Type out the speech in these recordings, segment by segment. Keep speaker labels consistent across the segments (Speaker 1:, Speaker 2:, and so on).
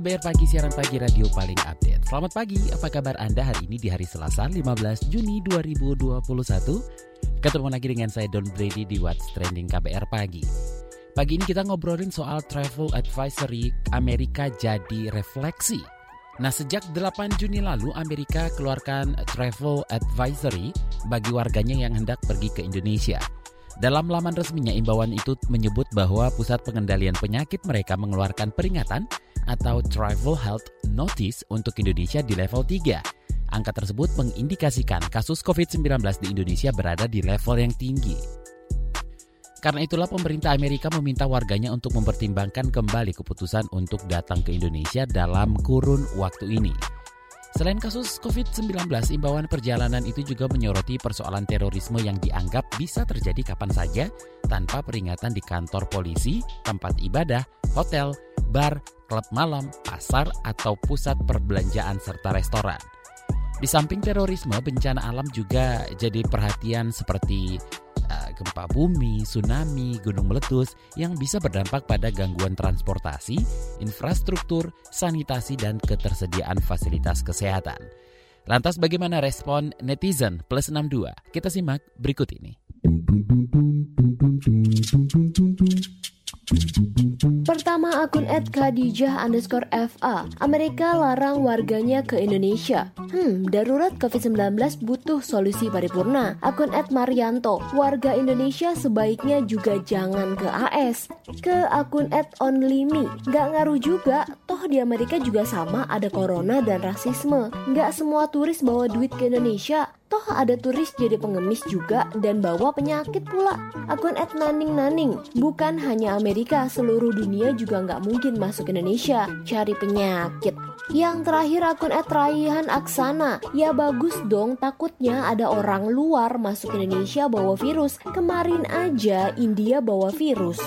Speaker 1: KBR Pagi, siaran pagi radio paling update. Selamat pagi, apa kabar Anda hari ini di hari Selasa 15 Juni 2021? Ketemu lagi dengan saya Don Brady di What's Trending KBR Pagi. Pagi ini kita ngobrolin soal travel advisory Amerika jadi refleksi. Nah, sejak 8 Juni lalu Amerika keluarkan travel advisory bagi warganya yang hendak pergi ke Indonesia. Dalam laman resminya, imbauan itu menyebut bahwa Pusat Pengendalian Penyakit mereka mengeluarkan peringatan atau Travel Health Notice untuk Indonesia di level 3. Angka tersebut mengindikasikan kasus COVID-19 di Indonesia berada di level yang tinggi. Karena itulah pemerintah Amerika meminta warganya untuk mempertimbangkan kembali keputusan untuk datang ke Indonesia dalam kurun waktu ini. Selain kasus COVID-19, imbauan perjalanan itu juga menyoroti persoalan terorisme yang dianggap bisa terjadi kapan saja tanpa peringatan di kantor polisi, tempat ibadah, hotel, bar, klub malam, pasar, atau pusat perbelanjaan serta restoran. Di samping terorisme, bencana alam juga jadi perhatian seperti uh, gempa bumi, tsunami, gunung meletus yang bisa berdampak pada gangguan transportasi, infrastruktur, sanitasi, dan ketersediaan fasilitas kesehatan. Lantas bagaimana respon netizen plus 62? Kita simak berikut ini.
Speaker 2: Pertama akun at Khadijah underscore FA Amerika larang warganya ke Indonesia Hmm, darurat COVID-19 butuh solusi paripurna. Akun at Marianto Warga Indonesia sebaiknya juga jangan ke AS Ke akun at OnlyMe Gak ngaruh juga, toh di Amerika juga sama ada corona dan rasisme. Gak semua turis bawa duit ke Indonesia. Toh ada turis jadi pengemis juga dan bawa penyakit pula. Akun at Naning Naning, bukan hanya Amerika, seluruh dunia juga nggak mungkin masuk Indonesia cari penyakit. Yang terakhir akun at Raihan Aksana, ya bagus dong takutnya ada orang luar masuk Indonesia bawa virus. Kemarin aja India bawa virus.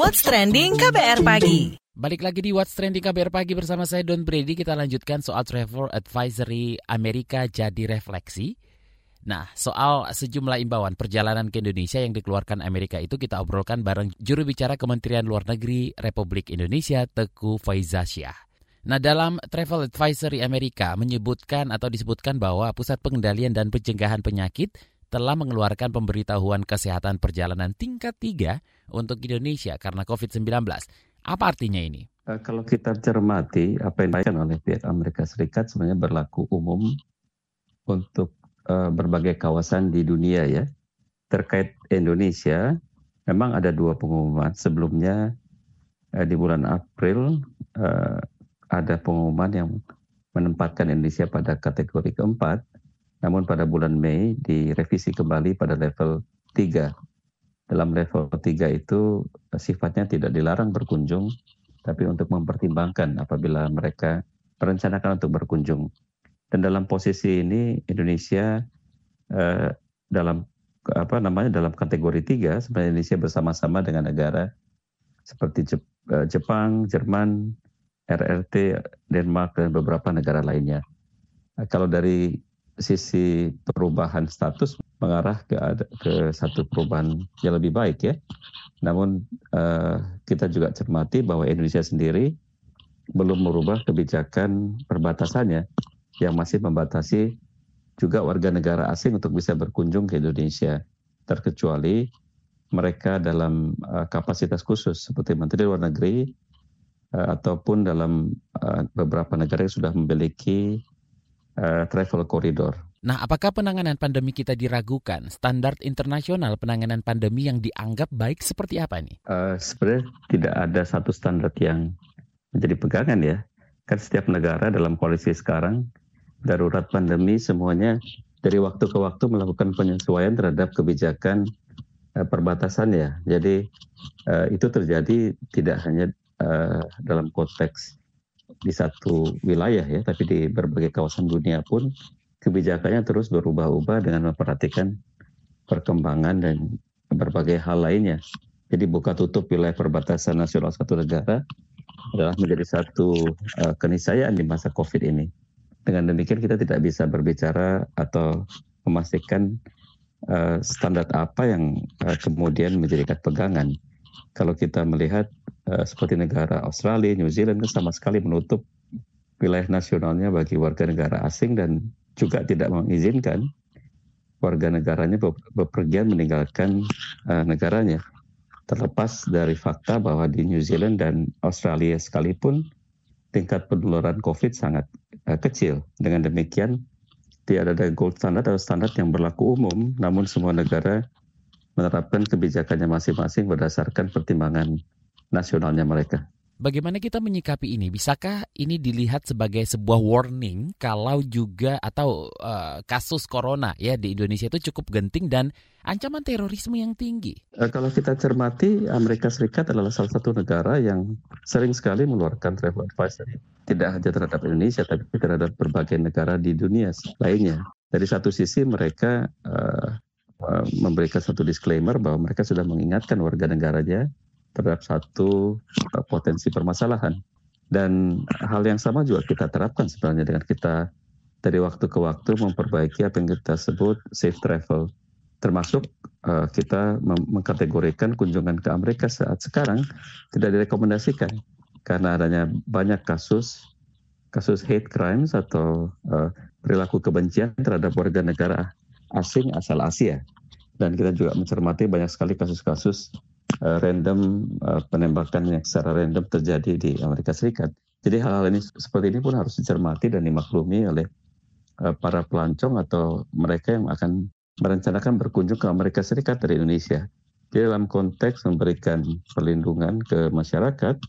Speaker 3: What's Trending KBR Pagi.
Speaker 1: Balik lagi di What's Trending KBR Pagi bersama saya Don Brady. Kita lanjutkan soal travel advisory Amerika jadi refleksi. Nah, soal sejumlah imbauan perjalanan ke Indonesia yang dikeluarkan Amerika itu kita obrolkan bareng juru bicara Kementerian Luar Negeri Republik Indonesia Teguh Faizasyah. Nah, dalam Travel Advisory Amerika menyebutkan atau disebutkan bahwa Pusat Pengendalian dan Pencegahan Penyakit telah mengeluarkan pemberitahuan kesehatan perjalanan tingkat 3 untuk Indonesia karena COVID-19. Apa artinya ini?
Speaker 4: Uh, kalau kita cermati apa yang disampaikan oleh pihak Amerika Serikat sebenarnya berlaku umum untuk berbagai kawasan di dunia ya. Terkait Indonesia, memang ada dua pengumuman. Sebelumnya uh, di bulan April uh, ada pengumuman yang menempatkan Indonesia pada kategori keempat, namun pada bulan Mei direvisi kembali pada level 3 dalam level 3 itu sifatnya tidak dilarang berkunjung, tapi untuk mempertimbangkan apabila mereka merencanakan untuk berkunjung. Dan dalam posisi ini Indonesia eh, dalam apa namanya dalam kategori tiga sebenarnya Indonesia bersama-sama dengan negara seperti eh, Jepang, Jerman, RRT, Denmark dan beberapa negara lainnya. Kalau dari sisi perubahan status mengarah ke ke satu perubahan yang lebih baik ya. Namun uh, kita juga cermati bahwa Indonesia sendiri belum merubah kebijakan perbatasannya yang masih membatasi juga warga negara asing untuk bisa berkunjung ke Indonesia terkecuali mereka dalam uh, kapasitas khusus seperti Menteri Luar Negeri uh, ataupun dalam uh, beberapa negara yang sudah memiliki uh, travel corridor.
Speaker 1: Nah, apakah penanganan pandemi kita diragukan? Standar internasional penanganan pandemi yang dianggap baik seperti apa ini?
Speaker 4: Uh, sebenarnya tidak ada satu standar yang menjadi pegangan ya. Kan setiap negara dalam kondisi sekarang darurat pandemi semuanya dari waktu ke waktu melakukan penyesuaian terhadap kebijakan uh, perbatasan ya. Jadi uh, itu terjadi tidak hanya uh, dalam konteks di satu wilayah ya, tapi di berbagai kawasan dunia pun kebijakannya terus berubah-ubah dengan memperhatikan perkembangan dan berbagai hal lainnya. Jadi buka tutup wilayah perbatasan nasional satu negara adalah menjadi satu uh, keniscayaan di masa COVID ini. Dengan demikian kita tidak bisa berbicara atau memastikan uh, standar apa yang uh, kemudian menjadikan pegangan. Kalau kita melihat uh, seperti negara Australia, New Zealand sama sekali menutup wilayah nasionalnya bagi warga negara asing dan juga tidak mengizinkan warga negaranya bepergian meninggalkan uh, negaranya terlepas dari fakta bahwa di New Zealand dan Australia sekalipun tingkat penularan COVID sangat kecil. Dengan demikian, tidak ada gold standard atau standar yang berlaku umum, namun semua negara menerapkan kebijakannya masing-masing berdasarkan pertimbangan nasionalnya mereka.
Speaker 1: Bagaimana kita menyikapi ini? Bisakah ini dilihat sebagai sebuah warning kalau juga atau uh, kasus corona ya di Indonesia itu cukup genting dan ancaman terorisme yang tinggi?
Speaker 4: Uh, kalau kita cermati, Amerika Serikat adalah salah satu negara yang sering sekali mengeluarkan travel advisory. Tidak hanya terhadap Indonesia, tapi terhadap berbagai negara di dunia lainnya. Dari satu sisi mereka uh, memberikan satu disclaimer bahwa mereka sudah mengingatkan warga negaranya terhadap satu uh, potensi permasalahan. Dan hal yang sama juga kita terapkan sebenarnya dengan kita dari waktu ke waktu memperbaiki apa yang kita sebut safe travel. Termasuk uh, kita mengkategorikan kunjungan ke Amerika saat sekarang tidak direkomendasikan karena adanya banyak kasus kasus hate crimes atau uh, perilaku kebencian terhadap warga negara asing asal Asia. Dan kita juga mencermati banyak sekali kasus-kasus random uh, penembakan yang secara random terjadi di Amerika Serikat. Jadi hal-hal ini seperti ini pun harus dicermati dan dimaklumi oleh uh, para pelancong atau mereka yang akan merencanakan berkunjung ke Amerika Serikat dari Indonesia. Jadi dalam konteks memberikan perlindungan ke masyarakat,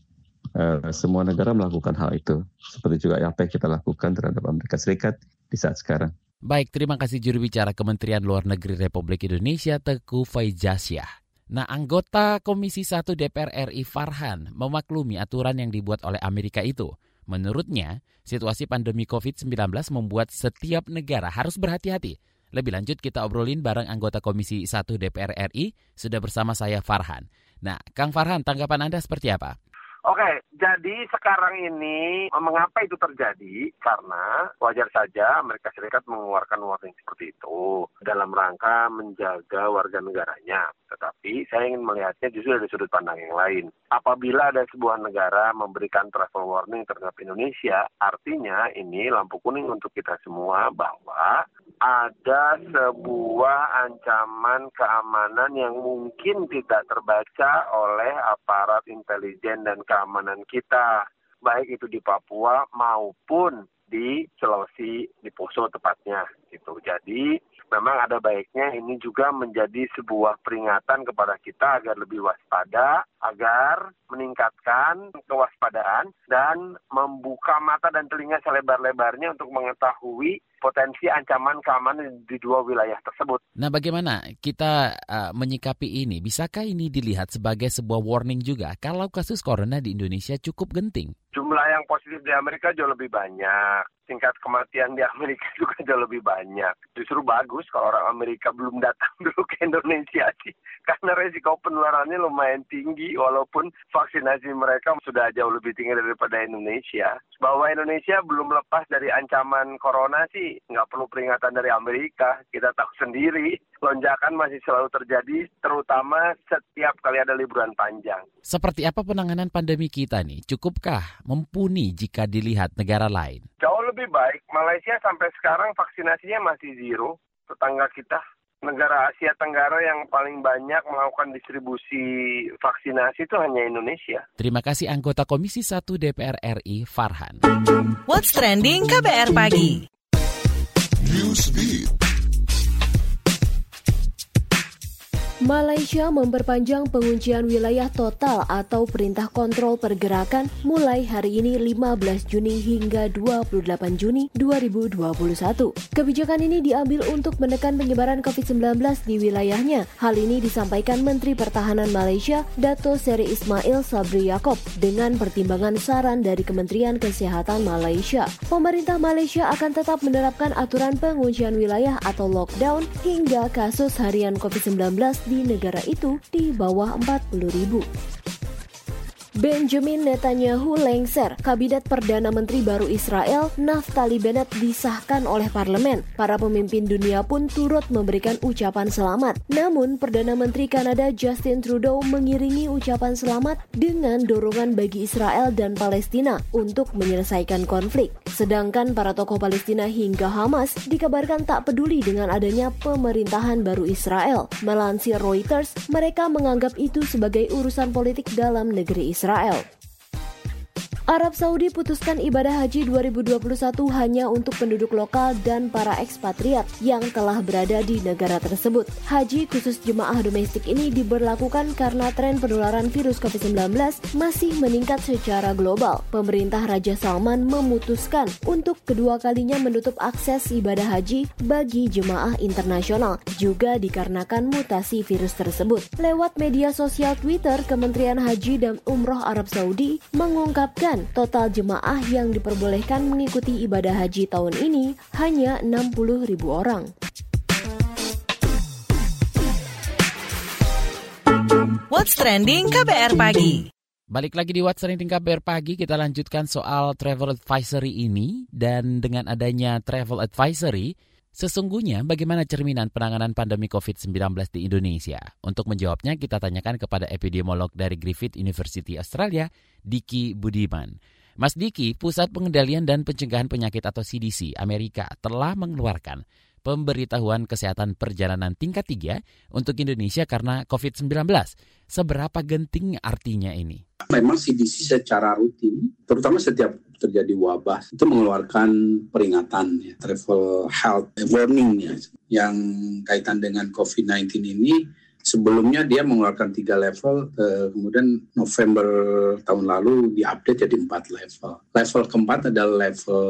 Speaker 4: semua negara melakukan hal itu. Seperti juga apa yang kita lakukan terhadap Amerika Serikat di saat sekarang.
Speaker 1: Baik, terima kasih juru bicara Kementerian Luar Negeri Republik Indonesia Teguh Faijasyah. Nah, anggota Komisi 1 DPR RI Farhan memaklumi aturan yang dibuat oleh Amerika itu. Menurutnya, situasi pandemi COVID-19 membuat setiap negara harus berhati-hati. Lebih lanjut kita obrolin bareng anggota Komisi 1 DPR RI, sudah bersama saya Farhan. Nah, Kang Farhan, tanggapan Anda seperti apa?
Speaker 5: Oke, jadi sekarang ini mengapa itu terjadi? Karena wajar saja Amerika Serikat mengeluarkan warning seperti itu dalam rangka menjaga warga negaranya. Tetapi saya ingin melihatnya justru dari sudut pandang yang lain. Apabila ada sebuah negara memberikan travel warning terhadap Indonesia, artinya ini lampu kuning untuk kita semua bahwa ada sebuah ancaman keamanan yang mungkin tidak terbaca oleh aparat intelijen dan keamanan kita, baik itu di Papua maupun di Sulawesi, di Poso tepatnya. Gitu. Jadi memang ada baiknya ini juga menjadi sebuah peringatan kepada kita agar lebih waspada, agar meningkatkan kewaspadaan dan membuka mata dan telinga selebar-lebarnya untuk mengetahui potensi ancaman keamanan di dua wilayah tersebut.
Speaker 1: Nah, bagaimana kita uh, menyikapi ini? Bisakah ini dilihat sebagai sebuah warning juga kalau kasus corona di Indonesia cukup genting?
Speaker 5: Jumlah yang positif di Amerika jauh lebih banyak. Tingkat kematian di Amerika juga jauh lebih banyak. Justru bagus kalau orang Amerika belum datang dulu ke Indonesia sih. Karena resiko penularannya lumayan tinggi walaupun vaksinasi mereka sudah jauh lebih tinggi daripada Indonesia. Bahwa Indonesia belum lepas dari ancaman corona sih nggak perlu peringatan dari Amerika. Kita tahu sendiri lonjakan masih selalu terjadi, terutama setiap kali ada liburan panjang.
Speaker 1: Seperti apa penanganan pandemi kita nih? Cukupkah mumpuni jika dilihat negara lain?
Speaker 5: Jauh lebih baik. Malaysia sampai sekarang vaksinasinya masih zero. Tetangga kita negara Asia Tenggara yang paling banyak melakukan distribusi vaksinasi itu hanya Indonesia.
Speaker 1: Terima kasih anggota Komisi 1 DPR RI Farhan.
Speaker 3: What's trending KBR pagi?
Speaker 2: Malaysia memperpanjang penguncian wilayah total atau perintah kontrol pergerakan mulai hari ini 15 Juni hingga 28 Juni 2021. Kebijakan ini diambil untuk menekan penyebaran COVID-19 di wilayahnya. Hal ini disampaikan Menteri Pertahanan Malaysia, Dato Seri Ismail Sabri Yaakob, dengan pertimbangan saran dari Kementerian Kesehatan Malaysia. Pemerintah Malaysia akan tetap menerapkan aturan penguncian wilayah atau lockdown hingga kasus harian COVID-19 di negara itu di bawah 40 ribu. Benjamin Netanyahu lengser. Kabinet Perdana Menteri baru Israel, Naftali Bennett disahkan oleh parlemen. Para pemimpin dunia pun turut memberikan ucapan selamat. Namun, Perdana Menteri Kanada Justin Trudeau mengiringi ucapan selamat dengan dorongan bagi Israel dan Palestina untuk menyelesaikan konflik. Sedangkan para tokoh Palestina hingga Hamas dikabarkan tak peduli dengan adanya pemerintahan baru Israel. Melansir Reuters, mereka menganggap itu sebagai urusan politik dalam negeri Israel. Israel. Arab Saudi putuskan ibadah haji 2021 hanya untuk penduduk lokal dan para ekspatriat yang telah berada di negara tersebut. Haji khusus jemaah domestik ini diberlakukan karena tren penularan virus COVID-19 masih meningkat secara global. Pemerintah Raja Salman memutuskan untuk kedua kalinya menutup akses ibadah haji bagi jemaah internasional, juga dikarenakan mutasi virus tersebut. Lewat media sosial Twitter, Kementerian Haji dan Umroh Arab Saudi mengungkapkan total jemaah yang diperbolehkan mengikuti ibadah haji tahun ini hanya 60 ribu orang.
Speaker 3: What's Trending KBR Pagi
Speaker 1: Balik lagi di What's Trending KBR Pagi, kita lanjutkan soal travel advisory ini. Dan dengan adanya travel advisory, Sesungguhnya bagaimana cerminan penanganan pandemi COVID-19 di Indonesia? Untuk menjawabnya kita tanyakan kepada epidemiolog dari Griffith University Australia, Diki Budiman. Mas Diki, Pusat Pengendalian dan Pencegahan Penyakit atau CDC Amerika telah mengeluarkan pemberitahuan kesehatan perjalanan tingkat 3 untuk Indonesia karena COVID-19. Seberapa genting artinya ini?
Speaker 6: Memang CDC secara rutin, terutama setiap terjadi wabah, itu mengeluarkan peringatan ya, travel health warning ya, yang kaitan dengan COVID-19 ini sebelumnya dia mengeluarkan tiga level, eh, kemudian November tahun lalu diupdate jadi empat level. Level keempat adalah level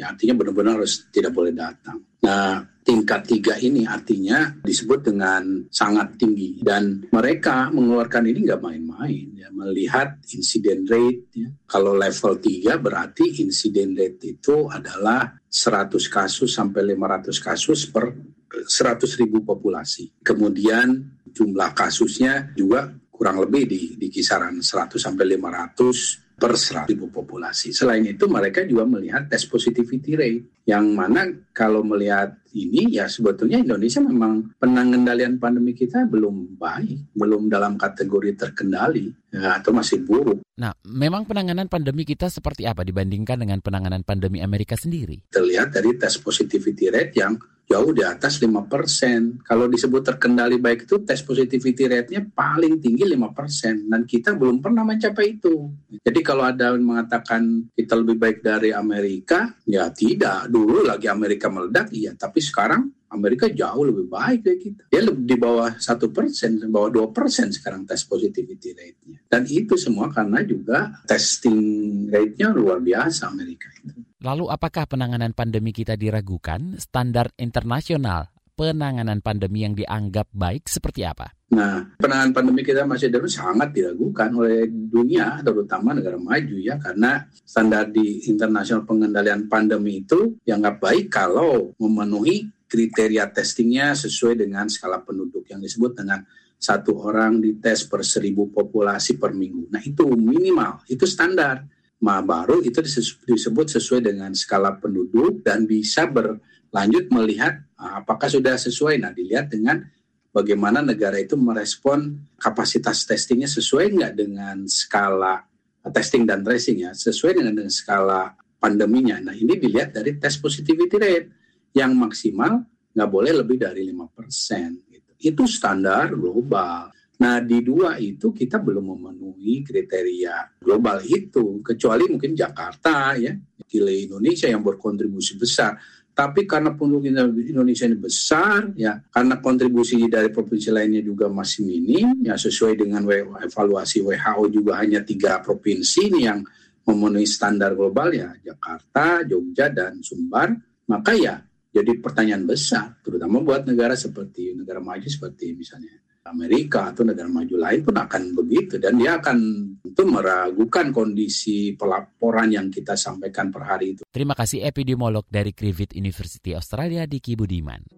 Speaker 6: ya artinya benar-benar harus tidak boleh datang. Nah, tingkat tiga ini artinya disebut dengan sangat tinggi dan mereka mengeluarkan ini nggak main-main ya melihat insiden rate ya. Kalau level tiga berarti insiden rate itu adalah 100 kasus sampai 500 kasus per 100 ribu populasi. Kemudian jumlah kasusnya juga kurang lebih di, di kisaran 100 sampai 500 per 100 ribu populasi. Selain itu mereka juga melihat test positivity rate yang mana kalau melihat ini ya sebetulnya Indonesia memang pengendalian pandemi kita belum baik, belum dalam kategori terkendali ya, atau masih buruk.
Speaker 1: Nah, memang penanganan pandemi kita seperti apa dibandingkan dengan penanganan pandemi Amerika sendiri?
Speaker 6: Terlihat dari test positivity rate yang jauh di atas 5%. Kalau disebut terkendali baik itu test positivity rate-nya paling tinggi 5% dan kita belum pernah mencapai itu. Jadi kalau ada yang mengatakan kita lebih baik dari Amerika, ya tidak. Dulu lagi Amerika meledak, iya. Tapi sekarang Amerika jauh lebih baik dari kita. Dia lebih di bawah satu persen, di bawah dua persen sekarang test positivity rate-nya. Dan itu semua karena juga testing rate-nya luar biasa Amerika itu.
Speaker 1: Lalu apakah penanganan pandemi kita diragukan? Standar internasional penanganan pandemi yang dianggap baik seperti apa?
Speaker 6: Nah, penanganan pandemi kita masih terus sangat diragukan oleh dunia, terutama negara maju ya, karena standar di internasional pengendalian pandemi itu dianggap baik kalau memenuhi kriteria testingnya sesuai dengan skala penduduk yang disebut dengan satu orang dites per seribu populasi per minggu. Nah itu minimal, itu standar. Baru itu disebut sesuai dengan skala penduduk dan bisa berlanjut melihat ah, apakah sudah sesuai. Nah dilihat dengan bagaimana negara itu merespon kapasitas testingnya sesuai nggak dengan skala testing dan tracing ya, sesuai dengan, dengan skala pandeminya. Nah ini dilihat dari test positivity rate yang maksimal nggak boleh lebih dari lima persen. Gitu. Itu standar global. Nah di dua itu kita belum memenuhi kriteria global itu, kecuali mungkin Jakarta ya, Gile Indonesia yang berkontribusi besar. tapi karena penduduk Indonesia ini besar, ya karena kontribusi dari provinsi lainnya juga masih minim, ya sesuai dengan evaluasi WHO juga hanya tiga provinsi ini yang memenuhi standar global ya Jakarta, Jogja, dan Sumbar, maka ya jadi pertanyaan besar, terutama buat negara seperti negara maju seperti misalnya Amerika atau negara maju lain pun akan begitu dan dia akan tentu meragukan kondisi pelaporan yang kita sampaikan per hari itu.
Speaker 1: Terima kasih epidemiolog dari Griffith University Australia Diki Budiman.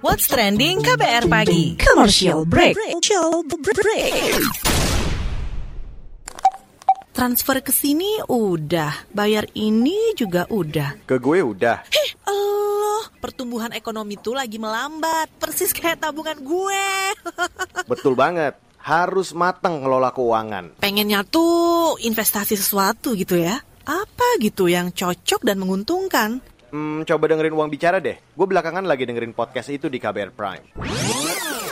Speaker 3: What's trending KBR pagi? Commercial break. Commercial break. Transfer ke sini udah, bayar ini juga udah.
Speaker 7: Ke gue udah.
Speaker 3: Heh, Allah, pertumbuhan ekonomi tuh lagi melambat, persis kayak tabungan gue.
Speaker 7: Betul banget. Harus matang ngelola keuangan.
Speaker 3: Pengennya tuh investasi sesuatu gitu ya. Apa gitu yang cocok dan menguntungkan?
Speaker 7: Hmm, coba dengerin uang bicara deh. Gue belakangan lagi dengerin podcast itu di KBR Prime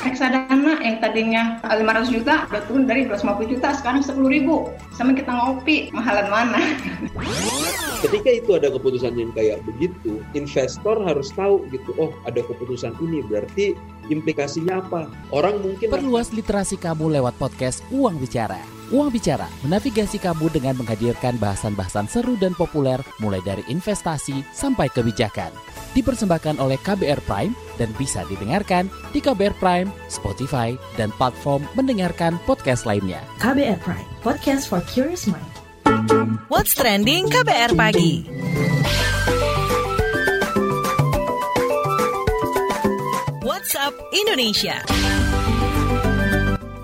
Speaker 8: reksadana yang tadinya 500 juta udah turun dari 250 juta sekarang 10 ribu sama kita ngopi mahalan mana
Speaker 9: ketika itu ada keputusan yang kayak begitu investor harus tahu gitu oh ada keputusan ini berarti implikasinya apa orang mungkin
Speaker 1: perluas literasi kamu lewat podcast Uang Bicara Uang Bicara menavigasi kamu dengan menghadirkan bahasan-bahasan seru dan populer mulai dari investasi sampai kebijakan dipersembahkan oleh KBR Prime dan bisa didengarkan di KBR Prime, Spotify, dan platform mendengarkan podcast lainnya.
Speaker 3: KBR Prime, podcast for curious mind. What's trending KBR pagi? WhatsApp Indonesia.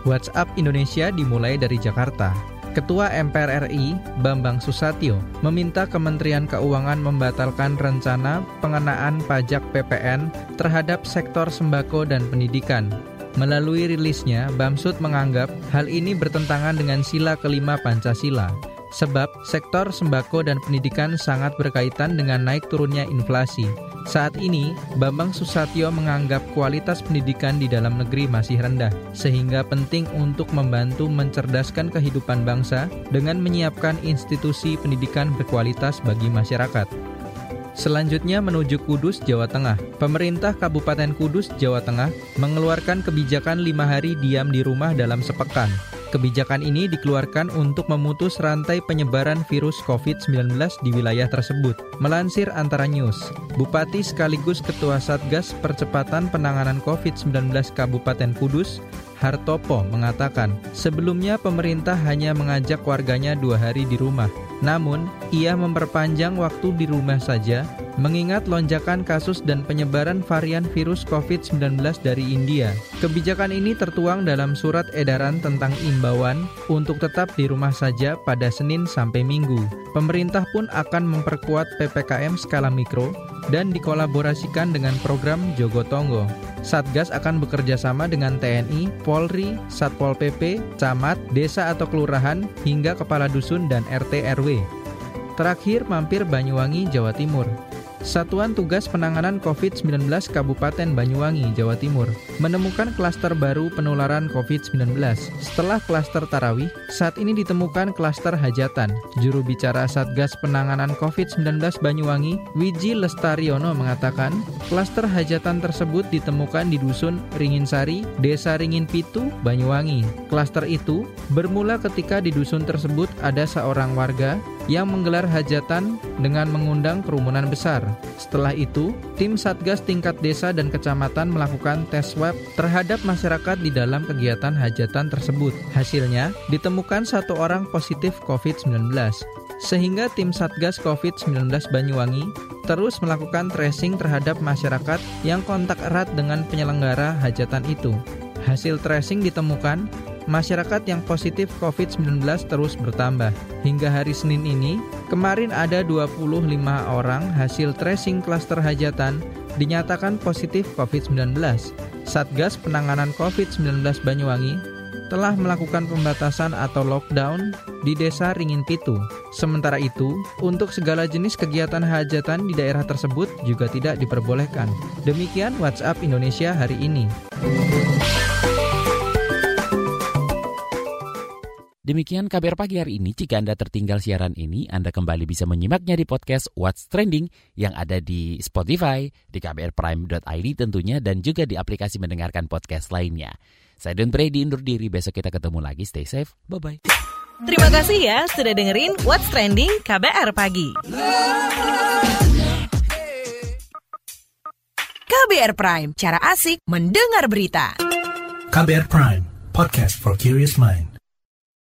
Speaker 10: WhatsApp Indonesia dimulai dari Jakarta. Ketua MPR RI, Bambang Susatyo, meminta Kementerian Keuangan membatalkan rencana pengenaan pajak PPN terhadap sektor sembako dan pendidikan. Melalui rilisnya, Bamsud menganggap hal ini bertentangan dengan sila kelima Pancasila, sebab sektor sembako dan pendidikan sangat berkaitan dengan naik turunnya inflasi. Saat ini, Bambang Susatyo menganggap kualitas pendidikan di dalam negeri masih rendah, sehingga penting untuk membantu mencerdaskan kehidupan bangsa dengan menyiapkan institusi pendidikan berkualitas bagi masyarakat. Selanjutnya menuju Kudus, Jawa Tengah. Pemerintah Kabupaten Kudus, Jawa Tengah mengeluarkan kebijakan lima hari diam di rumah dalam sepekan. Kebijakan ini dikeluarkan untuk memutus rantai penyebaran virus COVID-19 di wilayah tersebut. Melansir Antara News, Bupati sekaligus Ketua Satgas Percepatan Penanganan COVID-19 Kabupaten Kudus, Hartopo mengatakan, sebelumnya pemerintah hanya mengajak warganya dua hari di rumah. Namun, ia memperpanjang waktu di rumah saja mengingat lonjakan kasus dan penyebaran varian virus COVID-19 dari India. Kebijakan ini tertuang dalam surat edaran tentang imbauan untuk tetap di rumah saja pada Senin sampai Minggu. Pemerintah pun akan memperkuat PPKM skala mikro dan dikolaborasikan dengan program Jogotongo. Satgas akan bekerja sama dengan TNI, Polri, Satpol PP, camat, desa atau kelurahan, hingga kepala dusun dan RT RW. Terakhir mampir Banyuwangi, Jawa Timur. Satuan Tugas Penanganan COVID-19 Kabupaten Banyuwangi, Jawa Timur, menemukan klaster baru penularan COVID-19. Setelah klaster Tarawih, saat ini ditemukan klaster hajatan. Juru bicara Satgas Penanganan COVID-19 Banyuwangi, Wiji Lestariono mengatakan, klaster hajatan tersebut ditemukan di Dusun Ringinsari, Desa Ringin Pitu, Banyuwangi. Klaster itu bermula ketika di dusun tersebut ada seorang warga yang menggelar hajatan dengan mengundang kerumunan besar. Setelah itu, tim Satgas tingkat desa dan kecamatan melakukan tes swab terhadap masyarakat di dalam kegiatan hajatan tersebut. Hasilnya, ditemukan satu orang positif COVID-19. Sehingga tim Satgas COVID-19 Banyuwangi terus melakukan tracing terhadap masyarakat yang kontak erat dengan penyelenggara hajatan itu. Hasil tracing ditemukan masyarakat yang positif COVID-19 terus bertambah. Hingga hari Senin ini, kemarin ada 25 orang hasil tracing klaster hajatan dinyatakan positif COVID-19. Satgas Penanganan COVID-19 Banyuwangi telah melakukan pembatasan atau lockdown di Desa Ringin Pitu. Sementara itu, untuk segala jenis kegiatan hajatan di daerah tersebut juga tidak diperbolehkan. Demikian WhatsApp Indonesia hari ini.
Speaker 1: Demikian KBR Pagi hari ini. Jika Anda tertinggal siaran ini, Anda kembali bisa menyimaknya di podcast What's Trending yang ada di Spotify, di kbrprime.id tentunya, dan juga di aplikasi mendengarkan podcast lainnya. Saya Don Brady undur diri. Besok kita ketemu lagi. Stay safe. Bye-bye.
Speaker 3: Terima kasih ya sudah dengerin What's Trending KBR Pagi. KBR Prime, cara asik mendengar berita.
Speaker 11: KBR Prime, podcast for curious mind.